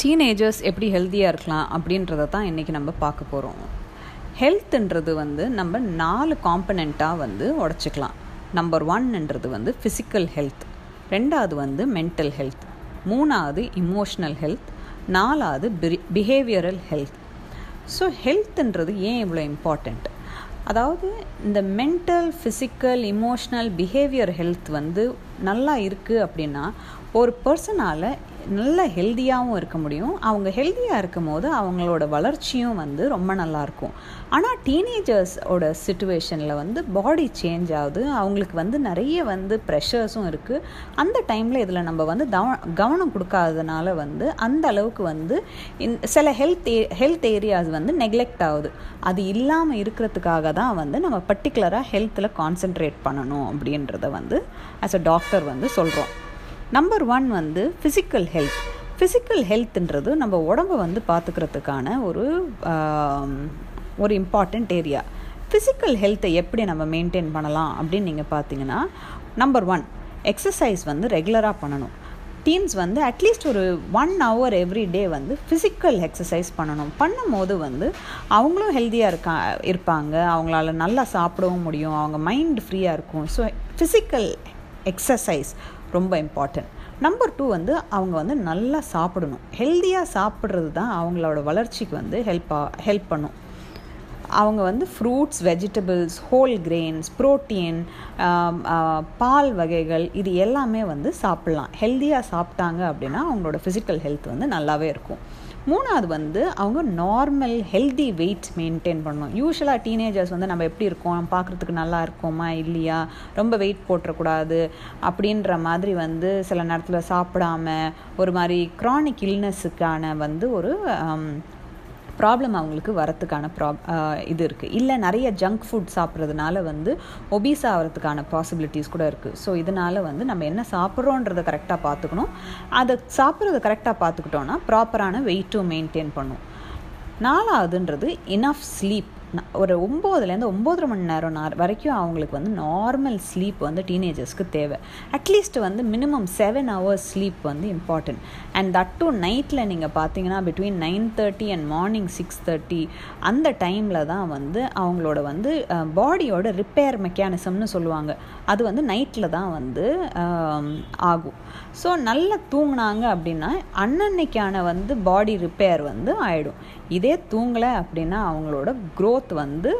Teenagers எப்படி ஹெல்த்தியாக இருக்கலாம் அப்படின்றத தான் இன்றைக்கி நம்ம பார்க்க போகிறோம் ஹெல்த்துன்றது வந்து நம்ம நாலு காம்பனண்ட்டாக வந்து உடச்சிக்கலாம். நம்பர் ஒன்ன்றது வந்து ஃபிசிக்கல் ஹெல்த் ரெண்டாவது வந்து மென்டல் ஹெல்த் மூணாவது இமோஷ்னல் ஹெல்த் நாலாவது பிஹேவியரல் ஹெல்த் ஸோ ஹெல்த்துன்றது ஏன் இவ்வளோ இம்பார்ட்டண்ட் அதாவது இந்த mental physical emotional behaviour health வந்து நல்லா இருக்குது அப்படின்னா ஒரு பர்சனால் நல்ல ஹெல்த்தியாகவும் இருக்க முடியும். அவங்க ஹெல்த்தியாக இருக்கும் போது அவங்களோட வளர்ச்சியும் வந்து ரொம்ப நல்லாயிருக்கும். ஆனால் டீனேஜர்ஸோட சுச்சுவேஷனில் வந்து பாடி சேஞ்ச் ஆகுது. அவங்களுக்கு வந்து நிறைய வந்து ப்ரெஷர்ஸும் இருக்குது அந்த டைமில் இதில் நம்ம வந்து தவ கவனம் கொடுக்காததுனால வந்து அந்த அளவுக்கு வந்து இந் சில ஹெல்த் ஹெல்த் ஏரியாஸ் வந்து நெக்லெக்ட் ஆகுது. அது இல்லாமல் இருக்கிறதுக்காக தான் வந்து நம்ம பர்டிகுலராக ஹெல்த்தில் கான்சென்ட்ரேட் பண்ணணும் அப்படின்றத வந்து ஆஸ் அ டாக்டர் வந்து சொல்கிறோம் நம்பர் ஒன் வந்து ஃபிசிக்கல் ஹெல்த் ஃபிசிக்கல் ஹெல்த்ன்றது நம்ம உடம்பை வந்து பார்த்துக்கிறதுக்கான ஒரு ஒரு இம்பார்ட்டண்ட் ஏரியா ஃபிசிக்கல் ஹெல்த்தை எப்படி நம்ம மெயின்டைன் பண்ணலாம் அப்படின்னு நீங்கள் பார்த்தீங்கன்னா நம்பர் ஒன் எக்ஸசைஸ் வந்து ரெகுலராக பண்ணணும். டீம்ஸ் வந்து அட்லீஸ்ட் ஒரு ஒன் ஹவர் எவ்ரி டே வந்து ஃபிசிக்கல் எக்ஸசைஸ் பண்ணணும். பண்ணும் போது வந்து அவங்களும் ஹெல்த்தியாக இருக்கா இருப்பாங்க. அவங்களால நல்லா சாப்பிடவும் முடியும். அவங்க மைண்ட் ஃப்ரீயாக இருக்கும். ஸோ ஃபிசிக்கல் எக்ஸசைஸ் ரொம்ப இம்பார்ட்டன்ட் நம்பர் டூ வந்து அவங்க வந்து நல்லா சாப்பிடணும். ஹெல்த்தியாக சாப்பிட்றது தான் அவங்களோட வளர்ச்சிக்கு வந்து ஹெல்ப்பாக ஹெல்ப் பண்ணும். அவங்க வந்து fruits vegetables whole grains protein பால் வகைகள் இது எல்லாமே வந்து சாப்பிட்லாம். ஹெல்த்தியாக சாப்பிட்டாங்க அப்படின்னா அவங்களோட ஃபிசிக்கல் ஹெல்த் வந்து நல்லாவே இருக்கும். மூணாவது வந்து அவங்க நார்மல் ஹெல்தி வெயிட் மெயின்டைன் பண்ணணும். யூஸ்வலாக டீனேஜர்ஸ் வந்து நம்ம எப்படி இருக்கோம்? பார்க்குறதுக்கு நல்லா இருக்கோமா? இல்லையா? ரொம்ப வெயிட் போட்டுறக்கூடாது அப்படின்ற மாதிரி வந்து சில நேரத்தில் சாப்பிடாம ஒரு மாதிரி க்ரானிக் இல்னஸுக்கான வந்து ஒரு um, ப்ராப்ளம் அவங்களுக்கு வரத்துக்கான ப்ராப் இது இருக்குது இல்லை நிறைய ஜங்க் ஃபுட் சாப்பிட்றதுனால வந்து ஒபீஸ் ஆகிறதுக்கான பாசிபிலிட்டிஸ் கூட இருக்குது ஸோ இதனால் வந்து நம்ம என்ன சாப்பிட்றோன்றதை கரெக்டாக பார்த்துக்கணும். அதை சாப்பிட்றத கரெக்டாக பார்த்துக்கிட்டோன்னா ப்ராப்பரான வெயிட்டும் மெயின்டைன் பண்ணும். நாலாவதுன்றது இனஃப் ஸ்லீப் ஒரு ஒம்போதுலேருந்து ஒம்போதரை மணி நேரம் வரைக்கும் அவங்களுக்கு வந்து நார்மல் ஸ்லீப் வந்து டீனேஜர்ஸ்க்கு தேவை. அட்லீஸ்ட் வந்து மினிமம் செவன் ஹவர்ஸ் ஸ்லீப் வந்து இம்பார்ட்டன்ட் அண்ட் தட் டூ நைட்டில் நீங்கள் பார்த்தீங்கன்னா between nine thirty and morning six thirty அந்த டைமில் தான் வந்து அவங்களோட வந்து பாடியோட ரிப்பேர் மெக்கானிசம்னு சொல்லுவாங்க. அது வந்து நைட்டில் தான் வந்து ஆகும். ஸோ நல்லா தூங்கினாங்க அப்படின்னா அன்னன்னைக்கான வந்து பாடி ரிப்பேர் வந்து ஆகிடும் இதே தூங்கலை அப்படின்னா அவங்களோட க்ரோத் வந்து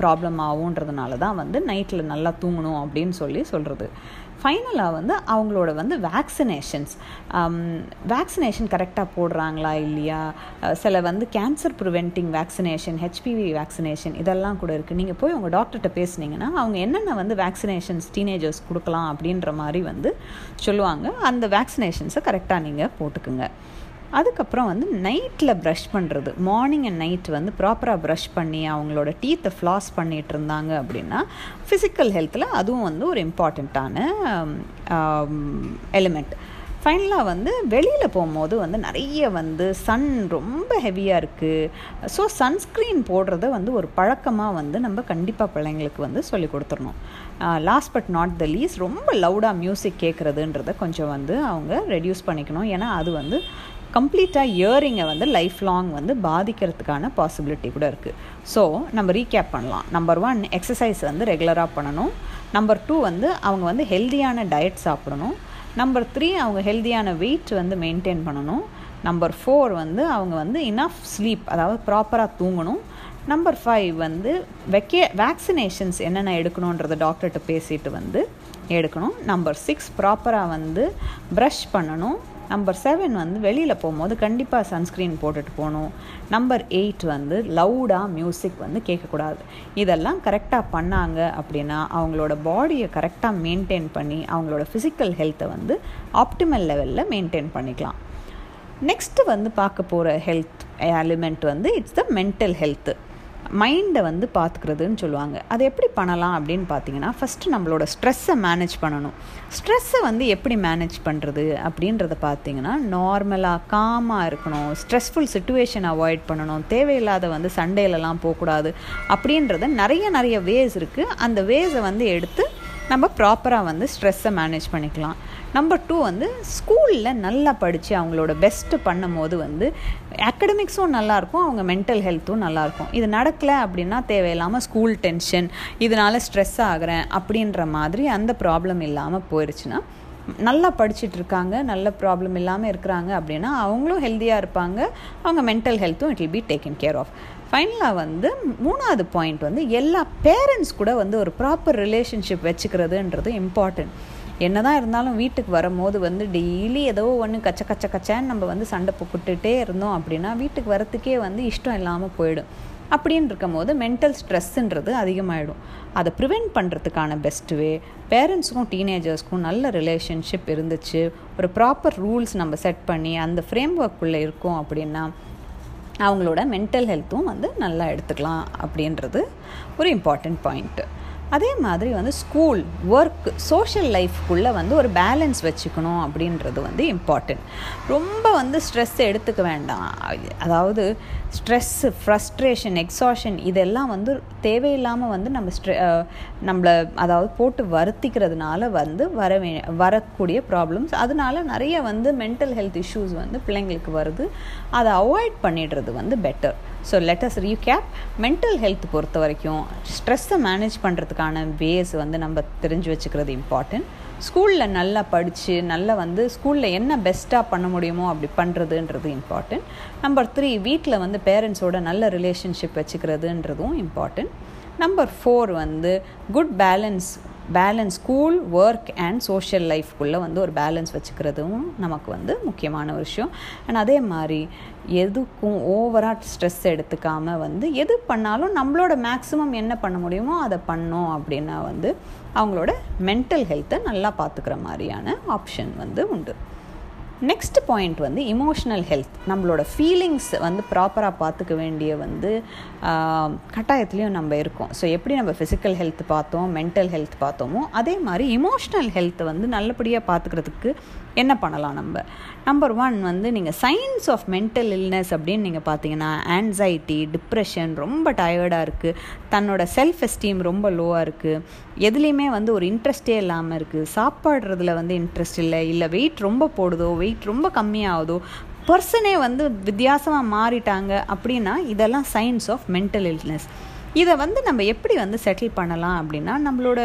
ப்ராப்ளம் ஆகுன்றதுனால தான் வந்து நைட்டில் நல்லா தூங்கணும் அப்படின்னு சொல்லி சொல்கிறது ஃபைனலாக வந்து அவங்களோட வந்து வேக்சினேஷன்ஸ் வேக்சினேஷன் கரெக்டாக போடுறாங்களா இல்லையா? சில வந்து cancer preventing vaccination HPV vaccination இதெல்லாம் கூட இருக்குது நீங்கள் போய் உங்கள் டாக்டர்கிட்ட பேசுனீங்கன்னா அவங்க என்னென்ன வந்து வேக்சினேஷன்ஸ் டீனேஜர்ஸ் கொடுக்கலாம் அப்படின்ற மாதிரி வந்து சொல்லுவாங்க. அந்த வேக்சினேஷன்ஸை கரெக்டாக நீங்கள் போட்டுக்குங்க. அதுக்கப்புறம் வந்து நைட்டில் ப்ரஷ் பண்ணுறது மார்னிங் அண்ட் நைட் வந்து ப்ராப்பராக ப்ரஷ் பண்ணி அவங்களோட டீத்தை ஃப்ளாஸ் பண்ணிகிட்டு இருந்தாங்க அப்படின்னா ஃபிசிக்கல் ஹெல்த்தில் அதுவும் வந்து ஒரு இம்பார்ட்டண்ட்டான எலிமெண்ட் ஃபைனலாக வந்து வெளியில் போகும்போது வந்து நிறைய வந்து சன் ரொம்ப ஹெவியாக இருக்குது ஸோ சன்ஸ்க்ரீன் போடுறத வந்து ஒரு பழக்கமாக வந்து நம்ம கண்டிப்பாக பிள்ளைங்களுக்கு வந்து சொல்லி கொடுத்துடணும். Last but not the least ரொம்ப லவுடாக மியூசிக் கேட்குறதுன்றத கொஞ்சம் வந்து அவங்க ரெடியூஸ் பண்ணிக்கணும். ஏன்னா அது வந்து கம்ப்ளீட்டாக இயரிங்கை வந்து லைஃப் லாங் வந்து பாதிக்கிறதுக்கான பாசிபிலிட்டி கூட இருக்குது ஸோ நம்ம ரீகேப் பண்ணலாம். நம்பர் ஒன் எக்ஸசைஸ் வந்து ரெகுலராக பண்ணணும். நம்பர் டூ வந்து அவங்க வந்து ஹெல்த்தியான டயட் சாப்பிடணும். நம்பர் த்ரீ அவங்க ஹெல்த்தியான வெயிட் வந்து மெயின்டைன் பண்ணணும். நம்பர் ஃபோர் வந்து அவங்க வந்து இனஃப் ஸ்லீப் அதாவது ப்ராப்பராக தூங்கணும். நம்பர் ஃபைவ் வந்து வெக்கே வேக்சினேஷன்ஸ் என்னென்ன எடுக்கணுன்றத டாக்டர்கிட்ட பேசிட்டு வந்து எடுக்கணும். நம்பர் சிக்ஸ் ப்ராப்பராக வந்து ப்ரஷ் பண்ணணும். நம்பர் செவன் வந்து வெளியில் போகும்போது கண்டிப்பாக சன்ஸ்க்ரீன் போட்டுட்டு போகணும். நம்பர் எயிட் வந்து லவுடாக மியூசிக் வந்து கேட்கக்கூடாது. இதெல்லாம் கரெக்டாக பண்ணாங்க அப்படின்னா அவங்களோட பாடியை கரெக்டாக மெயின்டைன் பண்ணி அவங்களோட ஃபிசிக்கல் ஹெல்த்தை வந்து ஆப்டிமல் லெவலில் மெயின்டைன் பண்ணிக்கலாம். நெக்ஸ்ட்டு வந்து பார்க்க போகிற ஹெல்த் எலிமெண்ட் வந்து இட்ஸ் த மென்டல் ஹெல்த்து மைண்டை வந்து பார்த்துக்கிறதுன்னு சொல்லுவாங்க. அதை எப்படி பண்ணலாம் அப்படின்னு பார்த்தீங்கன்னா ஃபஸ்ட்டு நம்மளோட ஸ்ட்ரெஸ்ஸை மேனேஜ் பண்ணணும். ஸ்ட்ரெஸ்ஸை வந்து எப்படி மேனேஜ் பண்ணுறது அப்படின்றத பார்த்தீங்கன்னா நார்மலாக காமாக இருக்கணும். ஸ்ட்ரெஸ்ஃபுல் சுச்சுவேஷன் அவாய்ட் பண்ணணும். தேவையில்லாத வந்து சண்டேலலாம் போகக்கூடாது அப்படின்றத நிறைய நிறைய வேஸ் இருக்குது அந்த வேஸை வந்து எடுத்து நம்ம ப்ராப்பராக வந்து ஸ்ட்ரெஸ்ஸை மேனேஜ் பண்ணிக்கலாம். நம்பர் டூ வந்து ஸ்கூலில் நல்லா படித்து அவங்களோட பெஸ்ட்டு பண்ணும் போது வந்து அக்கடமிக்ஸும் நல்லாயிருக்கும் அவங்க மென்டல் ஹெல்த்தும் நல்லாயிருக்கும் இது நடக்கலை அப்படின்னா தேவையில்லாமல் ஸ்கூல் டென்ஷன் இதனால் ஸ்ட்ரெஸ் ஆகிறேன் அப்படின்ற மாதிரி அந்த ப்ராப்ளம் இல்லாமல் போயிடுச்சுன்னா நல்லா படிச்சுட்டு இருக்காங்க நல்ல ப்ராப்ளம் இல்லாமல் இருக்கிறாங்க அப்படின்னா அவங்களும் ஹெல்த்தியாக இருப்பாங்க அவங்க mental ஹெல்த்தும் it will be taken care of ஃபைனலாக வந்து மூணாவது பாயிண்ட் வந்து எல்லா பேரண்ட்ஸ் கூட வந்து ஒரு ப்ராப்பர் ரிலேஷன்ஷிப் வச்சுக்கிறதுன்றது இம்பார்ட்டன்ட் என்ன தான் இருந்தாலும் வீட்டுக்கு வரும்போது வந்து டெய்லி ஏதோ ஒன்று கச்ச கச்ச கச்சான்னு நம்ம வந்து சண்டை போட்டுகிட்டே இருந்தோம் அப்படின்னா வீட்டுக்கு வரத்துக்கே வந்து இஷ்டம் இல்லாமல் போயிடும். அப்படின்னு இருக்கும் போது மென்டல் ஸ்ட்ரெஸ்ஸுன்றது அதிகமாகிடும் அதை ப்ரிவெண்ட் பண்ணுறதுக்கான பெஸ்ட் வே பேரண்ட்ஸுக்கும் டீனேஜர்ஸ்க்கும் நல்ல ரிலேஷன்ஷிப் இருந்துச்சு. ஒரு ப்ராப்பர் ரூல்ஸ் நம்ம செட் பண்ணி அந்த ஃப்ரேம் ஒர்க்குள்ளே இருக்கோம் அப்படின்னா அவங்களோட மென்டல் ஹெல்த்தும் வந்து நல்லா எடுத்துக்கலாம் அப்படின்றது ஒரு இம்பார்ட்டண்ட் பாயிண்ட்டு அதே மாதிரி வந்து ஸ்கூல் ஒர்க் சோஷியல் லைஃப்குள்ளே வந்து ஒரு பேலன்ஸ் வச்சுக்கணும் அப்படின்றது வந்து இம்பார்ட்டண்ட் ரொம்ப வந்து ஸ்ட்ரெஸ் எடுத்துக்க வேண்டாம். அதாவது ஸ்ட்ரெஸ்ஸு ஃப்ரஸ்ட்ரேஷன் எக்ஸாஷன் இதெல்லாம் வந்து தேவையில்லாமல் வந்து நம்ம ஸ்ட்ரெ நம்மளை அதாவது போட்டு வருத்திக்கிறதுனால வந்து வர வே வரக்கூடிய ப்ராப்ளம்ஸ் அதனால நிறைய வந்து மென்டல் ஹெல்த் இஷ்யூஸ் வந்து பிள்ளைங்களுக்கு வருது. அதை அவாய்ட் பண்ணிடுறது வந்து better so let's recap mental health பொறுத்த வரைக்கும் ஸ்ட்ரெஸ்ஸை மேனேஜ் பண்ணுறதுக்கான வேஸ் வந்து நம்ம தெரிஞ்சு வச்சுக்கிறது இம்பார்ட்டன்ட் ஸ்கூலில் நல்லா படித்து நல்லா வந்து ஸ்கூலில் என்ன பெஸ்ட்டாக பண்ண முடியுமோ அப்படி பண்ணுறதுன்றது இம்பார்ட்டன்ட் நம்பர் த்ரீ வீட்டில் வந்து பேரண்ட்ஸோட நல்ல ரிலேஷன்ஷிப் வச்சுக்கிறதுன்றதும் இம்பார்ட்டன்ட் நம்பர் ஃபோர் வந்து good balance balance school work and social லைஃப்குள்ளே வந்து ஒரு பேலன்ஸ் வச்சுக்கிறதும் நமக்கு வந்து முக்கியமான விஷயம். அண்ட் அதே மாதிரி எதுக்கும் ஓவராக ஸ்ட்ரெஸ் எடுத்துக்காமல் வந்து எது பண்ணாலும் நம்மளோட மேக்ஸிமம் என்ன பண்ண முடியுமோ அதை பண்ணோம் அப்படின்னா வந்து அவங்களோட மென்டல் ஹெல்த்தை நல்லா பார்த்துக்கிற மாதிரியான ஆப்ஷன் வந்து உண்டு. நெக்ஸ்ட் பாயிண்ட் வந்து இமோஷ்னல் ஹெல்த் நம்மளோட ஃபீலிங்ஸ் வந்து ப்ராப்பராக பார்த்துக்க வேண்டிய வந்து கட்டாயத்துலேயும் நம்ம இருக்கோம். ஸோ எப்படி நம்ம ஃபிசிக்கல் ஹெல்த் பார்த்தோம் மென்டல் ஹெல்த் பார்த்தோமோ அதே மாதிரி இமோஷ்னல் ஹெல்த்தை வந்து நல்லபடியாக பார்த்துக்கிறதுக்கு என்ன பண்ணலாம் நம்ம? நம்பர் ஒன் வந்து நீங்கள் சயின்ஸ் ஆஃப் மென்டல் இல்னஸ் அப்படின்னு நீங்கள் பார்த்தீங்கன்னா ஆன்சைட்டி டிப்ரெஷன் ரொம்ப டயர்டாக இருக்குது தன்னோட செல்ஃப் எஸ்டீம் ரொம்ப லோவாக இருக்குது எதுலேயுமே வந்து ஒரு இன்ட்ரெஸ்டே இல்லாமல் இருக்குது சாப்பாடுறதுல வந்து இன்ட்ரெஸ்ட் இல்லை. இல்லை வெயிட் ரொம்ப போடுதோ வெயிட் ரொம்ப கம்மியாகுதோ பர்சனே வந்து வித்தியாசமாக மாறிட்டாங்க அப்படின்னா இதெல்லாம் சயின்ஸ் ஆஃப் மென்டல் இல்னஸ் இதை வந்து நம்ம எப்படி வந்து செட்டில் பண்ணலாம் அப்படின்னா நம்மளோட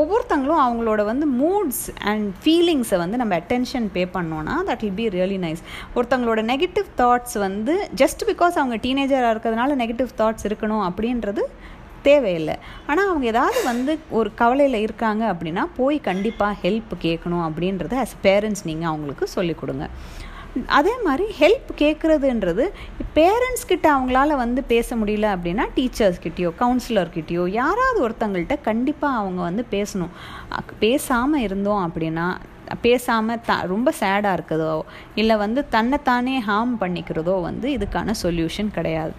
ஒவ்வொருத்தங்களும் அவங்களோட வந்து மூட்ஸ் அண்ட் ஃபீலிங்ஸை வந்து நம்ம அட்டென்ஷன் பே பண்ணோன்னா that will be really nice ஒருத்தங்களோட negative thoughts வந்து ஜஸ்ட் பிகாஸ் அவங்க டீனேஜராக இருக்கிறதுனால நெகட்டிவ் தாட்ஸ் இருக்கணும் அப்படின்றது தேவையில்லை. ஆனால் அவங்க ஏதாவது வந்து ஒரு கவலையில் இருக்காங்க அப்படின்னா போய் கண்டிப்பாக ஹெல்ப் கேட்கணும் அப்படின்றத அஸ் பேரண்ட்ஸ் நீங்கள் அவங்களுக்கு சொல்லிக் கொடுங்க. அதே மாதிரி ஹெல்ப் கேட்குறதுன்றது பேரண்ட்ஸ் கிட்ட அவங்களால வந்து பேச முடியல அப்படின்னா டீச்சர்ஸ்கிட்டயோ கவுன்சிலர்கிட்டயோ யாராவது ஒருத்தங்கள்ட்ட கண்டிப்பாக அவங்க வந்து பேசணும். பேசாமல் இருந்தோம் அப்படின்னா பேசாமல் த ரொம்ப சேடாக இருக்குதோ இல்லை வந்து தன்னைத்தானே ஹார்ம் பண்ணிக்கிறதோ வந்து இதுக்கான சொல்யூஷன் கிடையாது.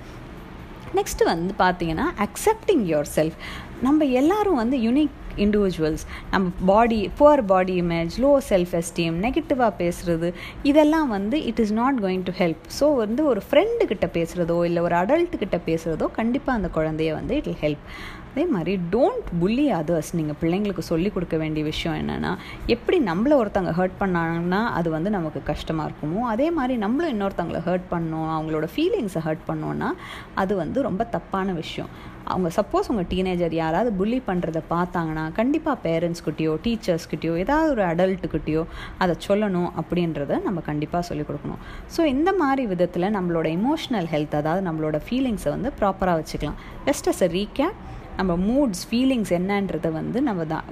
நெக்ஸ்ட்டு வந்து பார்த்தீங்கன்னா அக்செப்டிங் யுவர் செல்ஃப் நம்ம எல்லாரும் வந்து யுனிக் இண்டிவிஜுவல்ஸ் நம்ம body poor body image low self esteem நெகட்டிவாக பேசுகிறது இதெல்லாம் வந்து it is not going to help so வந்து ஒரு ஃப்ரெண்டு கிட்ட பேசுகிறதோ இல்லை ஒரு அடல்ட்டுக்கிட்ட பேசுகிறதோ கண்டிப்பாக அந்த குழந்தைய வந்து இட் இல் ஹெல்ப் அதே மாதிரி டோன்ட் புள்ளி அதர்ஸ் நீங்கள் பிள்ளைங்களுக்கு சொல்லிக் கொடுக்க வேண்டிய விஷயம் என்னென்னா எப்படி நம்மளை ஒருத்தங்க ஹர்ட் பண்ணாங்கன்னா அது வந்து நமக்கு கஷ்டமாக இருக்குமோ அதே மாதிரி நம்மளும் இன்னொருத்தவங்களை ஹர்ட் பண்ணோம் அவங்களோட ஃபீலிங்ஸை ஹர்ட் பண்ணோன்னா அது வந்து ரொம்ப தப்பான விஷயம். அவங்க சப்போஸ் உங்கள் டீனேஜர் யாராவது புள்ளி பண்ணுறதை பார்த்தாங்கன்னா கண்டிப்பாக பேரண்ட்ஸ்கிட்டயோ டீச்சர்ஸ்கிட்டயோ ஏதாவது ஒரு அடல்ட்டுக்கிட்டேயோ அதை சொல்லணும் அப்படின்றத நம்ம கண்டிப்பாக சொல்லிக் கொடுக்கணும். ஸோ இந்த மாதிரி விதத்தில் நம்மளோட இமோஷனல் ஹெல்த் அதாவது நம்மளோட ஃபீலிங்ஸை வந்து ப்ராப்பராக வச்சுக்கலாம். ஜஸ்ட் அஸ் அ ரீகேப் நம்ம மூட்ஸ் ஃபீலிங்ஸ் என்னன்றதை வந்து நம்ம தான்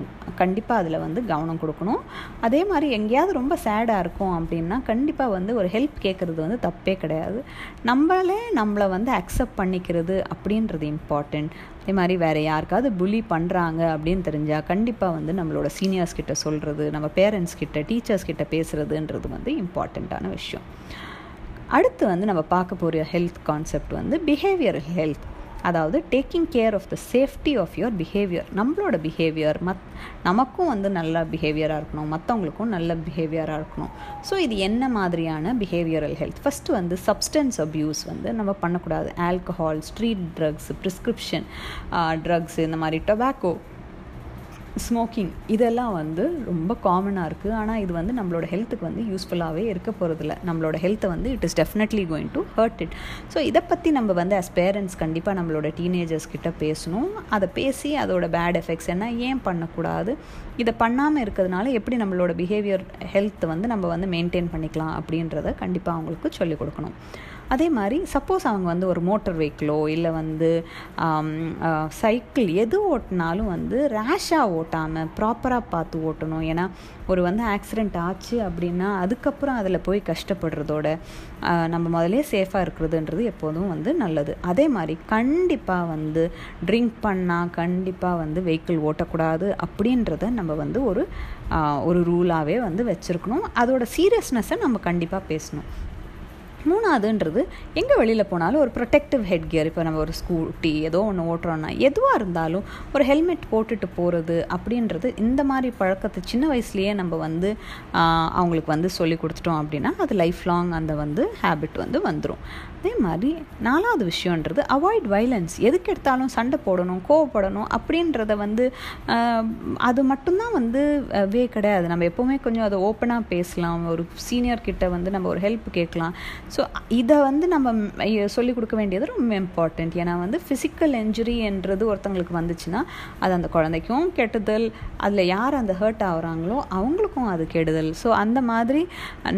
கண்டிப்பாக அதில் வந்து கவனம் கொடுக்கணும். அதே மாதிரி எங்கேயாவது ரொம்ப சேடாக இருக்கும் அப்படின்னா கண்டிப்பாக வந்து ஒரு ஹெல்ப் கேட்குறது வந்து தப்பே கிடையாது. நம்மளே நம்மளை வந்து அக்செப்ட் பண்ணிக்கிறது அப்படின்றது இம்பார்ட்டண்ட் அதே மாதிரி வேறு யாருக்காவது புலி பண்ணுறாங்க அப்படின்னு தெரிஞ்சால் கண்டிப்பாக வந்து நம்மளோட சீனியர்ஸ் கிட்ட சொல்கிறது நம்ம பேரண்ட்ஸ் கிட்ட டீச்சர்ஸ் கிட்ட பேசுகிறதுன்றது வந்து இம்பார்ட்டண்ட்டான விஷயம். அடுத்து வந்து நம்ம பார்க்க போகிற ஹெல்த் கான்செப்ட் வந்து பிஹேவியர் ஹெல்த் அதாவது taking care of the safety of your behaviour நம்மளோட பிஹேவியர் மத் நமக்கும் வந்து நல்ல பிஹேவியராக இருக்கணும். மற்றவங்களுக்கும் நல்ல பிஹேவியராக இருக்கணும். ஸோ இது என்ன மாதிரியான பிஹேவியரல் ஹெல்த் ஃபஸ்ட்டு வந்து சப்ஸ்டன்ஸ் அப்யூஸ் வந்து நம்ம பண்ணக்கூடாது. Alcohol street drugs prescription drugs இந்த மாதிரி டொபாக்கோ ஸ்மோக்கிங் இதெல்லாம் வந்து ரொம்ப காமனாக இருக்குது ஆனால் இது வந்து நம்மளோட ஹெல்த்துக்கு வந்து யூஸ்ஃபுல்லாகவே இருக்க போகிறதில்ல நம்மளோட ஹெல்த்தை வந்து it is definitely going to hurt it so இதை பற்றி நம்ம வந்து அஸ் பேரண்ட்ஸ் கண்டிப்பாக நம்மளோட டீனேஜர்ஸ் கிட்ட பேசணும். அதை பேசி அதோட பேட் எஃபெக்ட்ஸ் என்ன ஏன் பண்ணக்கூடாது? இதை பண்ணாமல் இருக்கிறதுனால எப்படி நம்மளோட பிஹேவியர் ஹெல்த் வந்து நம்ம வந்து மெயின்டைன் பண்ணிக்கலாம் அப்படின்றத கண்டிப்பாக அவங்களுக்கு சொல்லிக் கொடுக்கணும். அதே மாதிரி சப்போஸ் அவங்க வந்து ஒரு மோட்டர் வெஹிக்கிளோ இல்லை வந்து சைக்கிள் எது ஓட்டினாலும் வந்து ரேஷாக ஓட்டாமல் ப்ராப்பராக பார்த்து ஓட்டணும். ஏன்னா ஒரு வந்து ஆக்சிடெண்ட் ஆச்சு அப்படின்னா அதுக்கப்புறம் அதில் போய் கஷ்டப்படுறதோட நம்ம முதலே சேஃபாக இருக்கிறதுன்றது எப்போதும் வந்து நல்லது. அதே மாதிரி கண்டிப்பாக வந்து ட்ரிங்க் பண்ணால் கண்டிப்பாக வந்து வெஹிக்கிள் ஓட்டக்கூடாது அப்படின்றத நம்ம வந்து ஒரு ஒரு ரூலாகவே வந்து வச்சுருக்கணும். அதோட சீரியஸ்னஸை நம்ம கண்டிப்பாக பேசணும். மூணாவதுன்றது எங்கே வெளியில் போனாலும் ஒரு ப்ரொடெக்டிவ் ஹெட் கியர் இப்போ நம்ம ஒரு ஸ்கூட்டி ஏதோ ஒன்று ஓட்டுறோன்னா எதுவாக இருந்தாலும் ஒரு ஹெல்மெட் போட்டுட்டு போகிறது அப்படின்றது இந்த மாதிரி பழக்கத்தை சின்ன வயசுலேயே நம்ம வந்து அவங்களுக்கு வந்து சொல்லி கொடுத்துட்டோம் அப்படின்னா அது லைஃப் லாங் அந்த வந்து ஹேபிட் வந்து வந்துடும் அதே மாதிரி நாலாவது விஷயன்றது அவாய்ட் வைலன்ஸ் எதுக்கு எடுத்தாலும் சண்டை போடணும் கோவப்படணும் அப்படின்றத வந்து அது மட்டும்தான் வந்து வே கிடையாது. நம்ம எப்போவுமே கொஞ்சம் அதை ஓப்பனாக பேசலாம். ஒரு சீனியர் கிட்ட வந்து நம்ம ஒரு ஹெல்ப் கேட்கலாம். ஸோ இதை வந்து நம்ம சொல்லிக் கொடுக்க வேண்டியது ரொம்ப இம்பார்ட்டண்ட் ஏன்னா வந்து ஃபிசிக்கல் இன்ஜுரின்றது ஒருத்தங்களுக்கு வந்துச்சுன்னா அது அந்த குழந்தைக்கும் கெட்டுதல் அதில் யார் அந்த ஹர்ட் ஆகுறாங்களோ அவங்களுக்கும் அது கெடுதல். ஸோ அந்த மாதிரி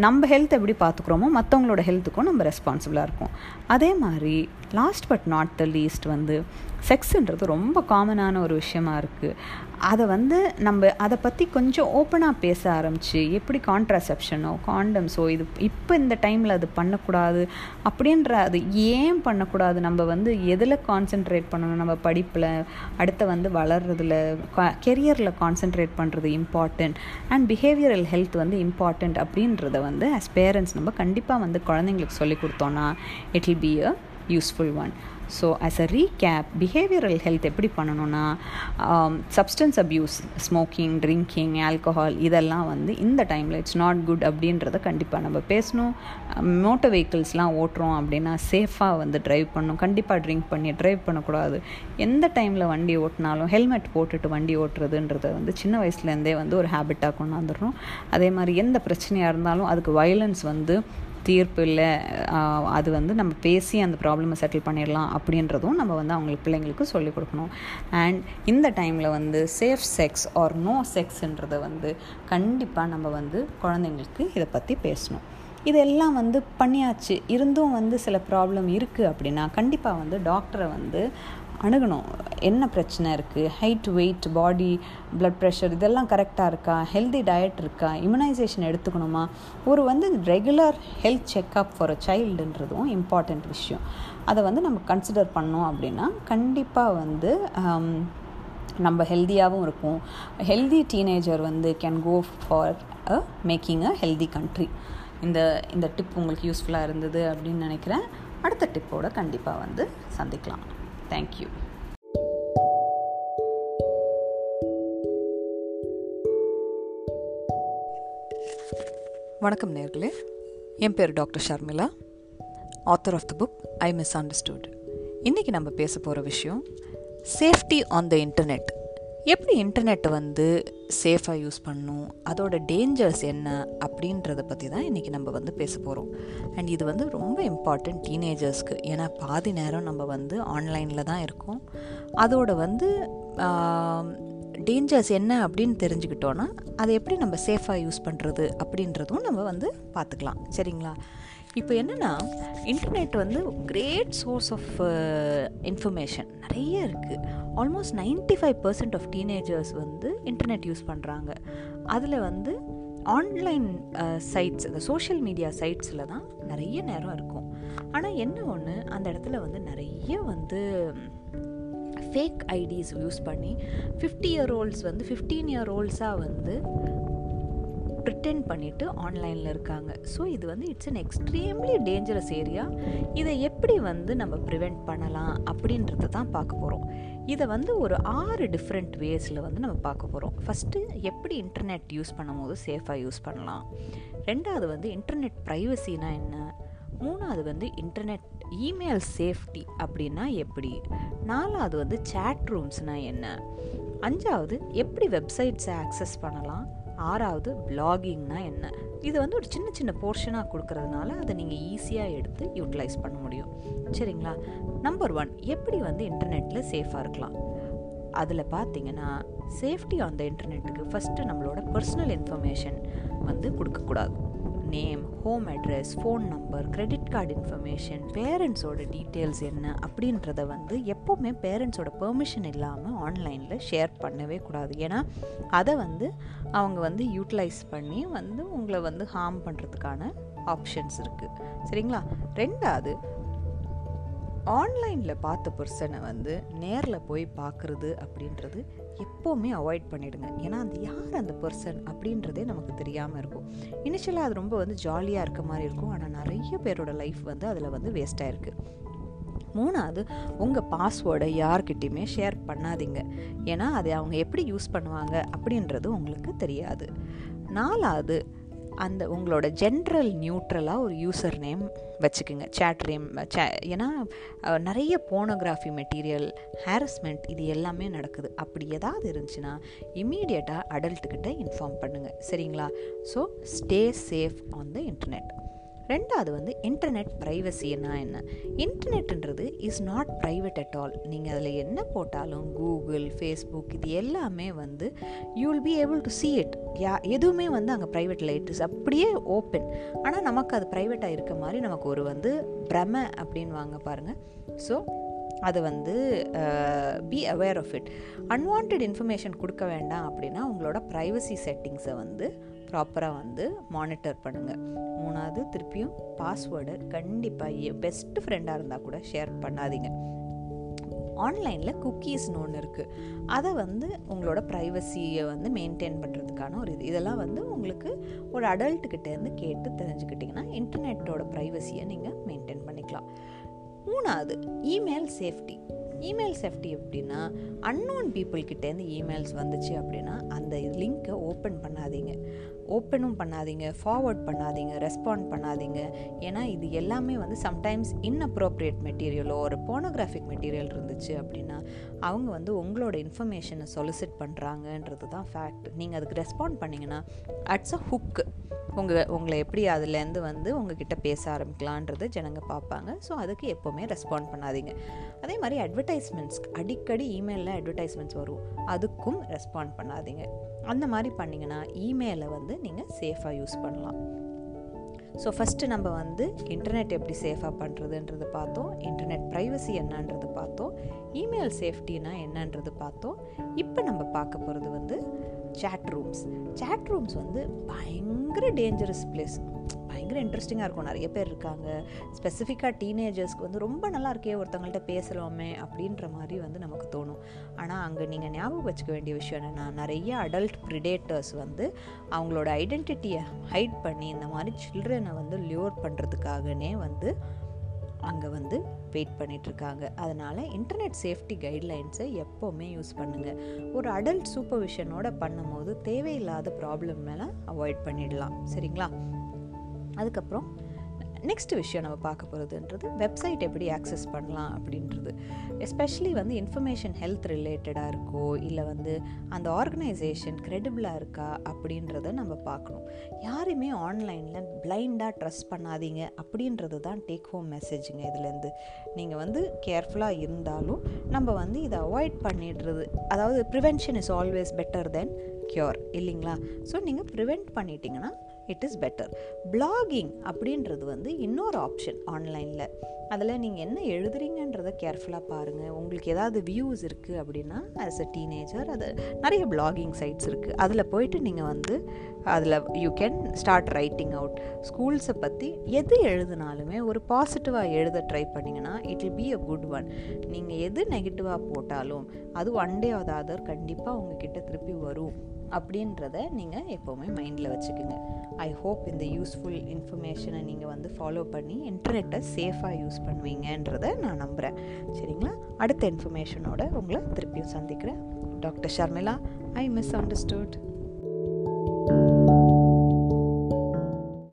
நம்ம ஹெல்த் எப்படி பார்த்துக்குறோமோ மற்றவங்களோட ஹெல்த்துக்கும் நம்ம ரெஸ்பான்சிபிளாக இருக்கும் அதே மாதிரி last but not the least வந்து செக்ஸுன்றது ரொம்ப காமனான ஒரு விஷயமா இருக்குது அதை வந்து நம்ம அதை பற்றி கொஞ்சம் ஓப்பனாக பேச ஆரம்பித்து எப்படி கான்ட்ராசெப்ஷனோ காண்டம்ஸோ இது இப்போ இந்த டைமில் அது பண்ணக்கூடாது அப்படின்ற அது ஏன் பண்ணக்கூடாது? நம்ம வந்து எதில் கான்சென்ட்ரேட் பண்ணணும்? நம்ம படிப்பில் அடுத்த வந்து வளர்கிறதுல கெரியரில் கான்சென்ட்ரேட் பண்ணுறது இம்பார்ட்டண்ட் அண்ட் பிஹேவியரல் ஹெல்த் வந்து இம்பார்ட்டண்ட் அப்படின்றத வந்து அஸ் பேரண்ட்ஸ் நம்ம கண்டிப்பாக வந்து குழந்தைங்களுக்கு சொல்லி கொடுத்தோன்னா it will be a useful one so as a recap behavioural health எப்படி பண்ணணும்னா substance abuse smoking drinking alcohol இதெல்லாம் வந்து இந்த டைமில் இட்ஸ் நாட் குட் அப்படின்றத கண்டிப்பாக நம்ம பேசணும். மோட்டர் வெஹிக்கிள்ஸ்லாம் ஓட்டுறோம் அப்படின்னா சேஃபாக வந்து ட்ரைவ் பண்ணணும். கண்டிப்பாக ட்ரிங்க் பண்ணி ட்ரைவ் பண்ணக்கூடாது. எந்த டைமில் வண்டி ஓட்டினாலும் ஹெல்மெட் போட்டுட்டு வண்டி ஓட்டுறதுன்றத வந்து சின்ன வயசுலேருந்தே வந்து ஒரு ஹேபிட்டாக கொண்டாந்துடணும் அதே மாதிரி எந்த பிரச்சனையாக இருந்தாலும் அதுக்கு வயலன்ஸ் வந்து தீர்ப்பு இல்லை அது வந்து நம்ம பேசி அந்த ப்ராப்ளமை செட்டில் பண்ணிடலாம் அப்படின்றதும் நம்ம வந்து அவங்களுக்கு பிள்ளைங்களுக்கு சொல்லிக் கொடுக்கணும். அண்ட் இந்த டைமில் வந்து சேஃப் செக்ஸ் ஆர் நோ செக்ஸ்ன்றதை வந்து கண்டிப்பாக நம்ம வந்து குழந்தைங்களுக்கு இதை பற்றி பேசணும். இதெல்லாம் வந்து பண்ணியாச்சு இருந்தும் வந்து சில ப்ராப்ளம் இருக்குது அப்படின்னா கண்டிப்பாக வந்து டாக்டரை வந்து அணுகணும். என்ன பிரச்சனை இருக்குது height weight body blood pressure இதெல்லாம் கரெக்டாக இருக்கா? ஹெல்தி டயட் இருக்கா? இம்யூனைசேஷன் எடுத்துக்கணுமா? ஒரு வந்து regular health checkup for a சைல்டுன்றதும் important விஷயம். அதை வந்து நம்ம கன்சிடர் பண்ணோம் அப்படின்னா கண்டிப்பாக வந்து நம்ம ஹெல்த்தியாகவும் இருக்கும் ஹெல்தி டீனேஜர் வந்து can go for a making a healthy country இந்த இந்த டிப் உங்களுக்கு யூஸ்ஃபுல்லாக இருந்தது அப்படின்னு நினைக்கிறேன். அடுத்த டிப்போடு கண்டிப்பாக வந்து சந்திக்கலாம். தேங்க்யூ வணக்கம் நேர்களே. என் பேர் doctor Sharmila author of the book I misunderstood இன்றைக்கி நம்ம பேச போகிற விஷயம் சேஃப்டி ஆன் த இன்டர்நெட் எப்படி இன்டர்நெட்டை வந்து சேஃபாக யூஸ் பண்ணணும் அதோட டேஞ்சர்ஸ் என்ன? அப்படின்றத பற்றி தான் இன்றைக்கி நம்ம வந்து பேச போகிறோம் அண்ட் இது வந்து ரொம்ப இம்பார்ட்டண்ட் டீனேஜர்ஸ்க்கு ஏன்னா பாதி நேரம் நம்ம வந்து ஆன்லைனில் தான் இருக்கோம். அதோட வந்து டேஞ்சர்ஸ் என்ன அப்படின்னு தெரிஞ்சுக்கிட்டோன்னா அதை எப்படி நம்ம சேஃபாக யூஸ் பண்ணுறது அப்படின்றதும் நம்ம வந்து பார்த்துக்கலாம். சரிங்களா? இப்போ என்னென்னா இன்டர்நெட் வந்து கிரேட் சோர்ஸ் ஆஃப் இன்ஃபர்மேஷன் நிறைய இருக்குது almost ninety five percent of teenagers வந்து இன்டர்நெட் யூஸ் பண்ணுறாங்க அதில் வந்து ஆன்லைன் சைட்ஸ் uh, இந்த சோஷியல் மீடியா சைட்ஸில் தான் நிறைய நேரம் இருக்கும். ஆனால் என்ன ஒன்று அந்த இடத்துல வந்து நிறைய வந்து ஃபேக் ஐடிஸ் யூஸ் பண்ணி ஃபிஃப்டி இயர் ஓல்ட்ஸ் வந்து ஃபிஃப்டீன் இயர் ஓல்ட்ஸாக வந்து ப்ரிட்டெண்ட் பண்ணிவிட்டு ஆன்லைனில் இருக்காங்க. ஸோ இது வந்து it's an extremely dangerous area இதை எப்படி வந்து நம்ம ப்ரிவெண்ட் பண்ணலாம் அப்படின்றத தான் பார்க்க போகிறோம் இதை வந்து ஒரு ஆறு டிஃப்ரெண்ட் வேஸில் வந்து நம்ம பார்க்க போகிறோம் ஃபஸ்ட்டு எப்படி இன்டர்நெட் யூஸ் பண்ணும்போது சேஃபாக யூஸ் பண்ணலாம். ரெண்டாவது வந்து இன்டர்நெட் ப்ரைவசினா என்ன? மூணாவது வந்து இன்டர்நெட் இமெயில் சேஃப்டி அப்படின்னா எப்படி? நாலாவது வந்து சேட் ரூம்ஸ்னால் என்ன? அஞ்சாவது எப்படி வெப்சைட்ஸை ஆக்சஸ் பண்ணலாம்? ஆறாவது பிளாகிங்னா என்ன? இது வந்து ஒரு சின்ன சின்ன போர்ஷனாக கொடுக்கறதுனால அதை நீங்கள் ஈஸியாக எடுத்து யூட்டிலைஸ் பண்ண முடியும். சரிங்களா? நம்பர் ஒன் எப்படி வந்து இன்டர்நெட்டில் சேஃபாக இருக்கலாம்? அதில் பார்த்தீங்கன்னா சேஃப்டி ஆன் த இன்டர்நெட்டுக்கு ஃபஸ்ட்டு நம்மளோட பர்சனல் இன்ஃபர்மேஷன் வந்து கொடுக்கக்கூடாது. Name home address phone number credit card information பேரண்ட்ஸோட டீட்டெயில்ஸ் என்ன அப்படின்றத வந்து எப்போவுமே பேரண்ட்ஸோட பெர்மிஷன் இல்லாமல் ஆன்லைனில் ஷேர் பண்ணவே கூடாது. ஏன்னா அதை வந்து அவங்க வந்து யூட்டிலைஸ் பண்ணி வந்து உங்களை வந்து ஹார்ம் பண்ணுறதுக்கான ஆப்ஷன்ஸ் இருக்குது சரிங்களா? ரெண்டாவது ஆன்லைனில் பார்த்த பர்சனை வந்து நேரில் போய் பார்க்குறது அப்படின்றது எப்போவுமே அவாய்ட் பண்ணிவிடுங்க ஏன்னா அந்த யார் அந்த பர்சன் அப்படின்றதே நமக்கு தெரியாமல் இருக்கும். இனிஷியலாக அது ரொம்ப வந்து ஜாலியாக இருக்க மாதிரி இருக்கும். ஆனால் நிறைய பேரோட லைஃப் வந்து அதில் வந்து வேஸ்ட்டாக மூணாவது உங்கள் பாஸ்வேர்டை யார்கிட்டையுமே ஷேர் பண்ணாதீங்க. ஏன்னா அதை அவங்க எப்படி யூஸ் பண்ணுவாங்க அப்படின்றது உங்களுக்கு தெரியாது. நாலாவது அந்த உங்களோட ஜென்ரல் நியூட்ரலாக ஒரு யூசர் நேம் வச்சுக்கோங்க. சேட் நேம் சே ஏன்னா நிறைய போனோகிராஃபி மெட்டீரியல் ஹாரஸ்மெண்ட் இது எல்லாமே நடக்குது. அப்படி ஏதாவது இருந்துச்சுன்னா இம்மீடியட்டாக அடல்ட்டுக்கிட்ட இன்ஃபார்ம் பண்ணுங்கள் சரிங்களா? So stay safe on the internet ரெண்டாவது வந்து இன்டர்நெட் ப்ரைவசின்னா என்ன? இன்டர்நெட்ன்றது is not private at all நீங்கள் அதில் என்ன போட்டாலும் கூகுள் ஃபேஸ்புக் இது எல்லாமே வந்து you will be able to see it யா எதுவுமே வந்து அங்கே ப்ரைவேட் லைட்ஸ் இஸ் அப்படியே ஓப்பன் ஆனால் நமக்கு அது ப்ரைவேட்டாக இருக்க மாதிரி நமக்கு ஒரு வந்து பிரம அப்படின்னு வாங்க பாருங்கள் ஸோ அது வந்து be aware of it unwanted information கொடுக்க வேண்டாம் அப்படின்னா உங்களோட ப்ரைவசி செட்டிங்ஸை வந்து ப்ராப்பராக வந்து மானிட்டர் பண்ணுங்கள் மூணாவது திருப்பியும் பாஸ்வேர்டை கண்டிப்பாக பெஸ்ட் ஃப்ரெண்டாக இருந்தால் கூட ஷேர் பண்ணாதீங்க. ஆன்லைனில் குக்கீஸ்னு ஒன்று இருக்குது அதை வந்து உங்களோட ப்ரைவசியை வந்து மெயின்டைன் பண்ணுறதுக்கான ஒரு இது. இதெல்லாம் வந்து உங்களுக்கு ஒரு அடல்ட்டுக்கிட்டேருந்து கேட்டு தெரிஞ்சுக்கிட்டிங்கன்னா இன்டர்நெட்டோட ப்ரைவசியை நீங்கள் மெயின்டைன் பண்ணிக்கலாம். மூணாவது இமெயில் சேஃப்டி இமெயில் சேஃப்டி எப்படின்னா அன்னோன் பீப்புள்கிட்டேருந்து இமெயில்ஸ் வந்துச்சு அப்படின்னா அந்த லிங்க்கை ஓப்பன் பண்ணாதீங்க. ஓப்பனும் பண்ணாதீங்க ஃபார்வர்ட் பண்ணாதீங்க ரெஸ்பாண்ட் பண்ணாதீங்க. ஏன்னா இது எல்லாமே வந்து சம்டைம்ஸ் இன்அப்ரோப்ரியேட் மெட்டீரியலோ ஒரு போனோகிராஃபிக் மெட்டீரியல் இருந்துச்சு அப்படின்னா அவங்க வந்து உங்களோட இன்ஃபர்மேஷனை சொலிசிட் பண்ணுறாங்கன்றது தான் ஃபேக்ட் நீங்கள் அதுக்கு ரெஸ்பாண்ட் பண்ணிங்கன்னா அட்ஸ் அ ஹுக்கு உங்கள் உங்களை எப்படி அதுலேருந்து வந்து உங்ககிட்ட பேச ஆரம்பிக்கலான்றது ஜனங்க பார்ப்பாங்க. ஸோ அதுக்கு எப்போவுமே ரெஸ்பாண்ட் பண்ணாதீங்க. அதே மாதிரி அட்வர்டைஸ்மெண்ட்ஸ் அடிக்கடி இமெயிலில் அட்வர்டைஸ்மெண்ட்ஸ் வரும். அதுக்கும் ரெஸ்பாண்ட் பண்ணாதீங்க. அந்த மாதிரி பண்ணிங்கன்னா இமெயிலை வந்து நீங்கள் சேஃபாக யூஸ் பண்ணலாம். ஸோ ஃபஸ்ட்டு நம்ம வந்து இன்டர்நெட் எப்படி சேஃபாக பண்ணுறதுன்றது பார்த்தோம். இன்டர்நெட் ப்ரைவசி என்னன்றது பார்த்தோம். இமெயில் சேஃப்டினா என்னன்றது பார்த்தோம். இப்போ நம்ம பார்க்க போகிறது வந்து சேட் ரூம்ஸ் சேட் ரூம்ஸ் வந்து பயங்கர டேஞ்சரஸ் பிளேஸ் பயங்கர இன்ட்ரெஸ்டிங்காக இருக்கும். நிறைய பேர் இருக்காங்க. ஸ்பெசிஃபிக்காக டீனேஜர்ஸ்க்கு வந்து ரொம்ப நல்லா இருக்கே ஒருத்தவங்கள்ட்ட பேசுகிறோமே அப்படின்ற மாதிரி வந்து நமக்கு தோணும். ஆனால் அங்கே நீங்கள் ஞாபகம் வச்சுக்க வேண்டிய விஷயம் என்னென்னா நிறைய அடல்ட் ப்ரிடேட்டர்ஸ் வந்து அவங்களோட ஐடென்டிட்டியை ஹைட் பண்ணி இந்த மாதிரி சில்ட்ரனை வந்து லியோர் பண்ணுறதுக்காகனே வந்து அங்கே வந்து வெயிட் பண்ணிகிட்ருக்காங்க அதனால் இன்டர்நெட் சேஃப்டி கைட்லைன்ஸை எப்போவுமே யூஸ் பண்ணுங்கள் ஒரு அடல்ட் சூப்பர்விஷனோட பண்ணும்போது தேவையில்லாத ப்ராப்ளம் மேலே அவாய்ட் பண்ணிடலாம். சரிங்களா? அதுக்கப்புறம் நெக்ஸ்ட் விஷயம் நம்ம பார்க்க போகிறதுன்றது வெப்சைட் எப்படி ஆக்சஸ் பண்ணலாம் அப்படின்றது. எஸ்பெஷலி வந்து இன்ஃபர்மேஷன் ஹெல்த் ரிலேட்டடாக இருக்கோ இல்லை வந்து அந்த ஆர்கனைசேஷன் க்ரெடிபிளாக இருக்கா அப்படின்றத நம்ம பார்க்கணும். யாரையுமே ஆன்லைனில் பிளைண்டாக ட்ரஸ்ட் பண்ணாதீங்க அப்படின்றது தான் டேக் ஹோம் மெசேஜுங்க இதுலேருந்து. நீங்கள் வந்து கேர்ஃபுல்லாக இருந்தாலும் நம்ம வந்து இதை அவாய்ட் பண்ணிடுறது அதாவது prevention is always better than cure இல்லைங்களா? ஸோ நீங்கள் ப்ரிவெண்ட் பண்ணிட்டீங்கன்னா இட் இஸ் பெட்டர். பிளாகிங் அப்படின்றது வந்து இன்னொரு ஆப்ஷன் ஆன்லைனில் அதில் நீங்கள் என்ன எழுதுறீங்கன்றதை கேர்ஃபுல்லாக பாருங்கள் உங்களுக்கு ஏதாவது வியூஸ் இருக்குது அப்படின்னா ஆஸ் அ டீனேஜர் அது நிறைய பிளாகிங் சைட்ஸ் இருக்குது அதில் போயிட்டு நீங்கள் வந்து அதில் you can start writing out ஸ்கூல்ஸை பற்றி எது எழுதினாலுமே ஒரு பாசிட்டிவாக எழுத ட்ரை பண்ணிங்கன்னா it will be a good one நீங்கள் எது நெகட்டிவாக போட்டாலும் அது ஒன் டே ஆர் அதர் கண்டிப்பாக உங்ககிட்ட திருப்பி வரும். அப்படின்றத நீங்கள் எப்போவுமே மைண்டில் வச்சுக்கோங்க. ஐ ஹோப் இந்த யூஸ்ஃபுல் இன்ஃபர்மேஷனை நீங்கள் வந்து ஃபாலோ பண்ணி இன்டர்நெட்டை சேஃபாக யூஸ் பண்ணுவீங்கன்றதை நான் நம்புகிறேன் சரிங்களா? அடுத்த இன்ஃபர்மேஷனோட உங்களை திருப்பியும் சந்திக்கிறேன். Doctor Sharmila I misunderstood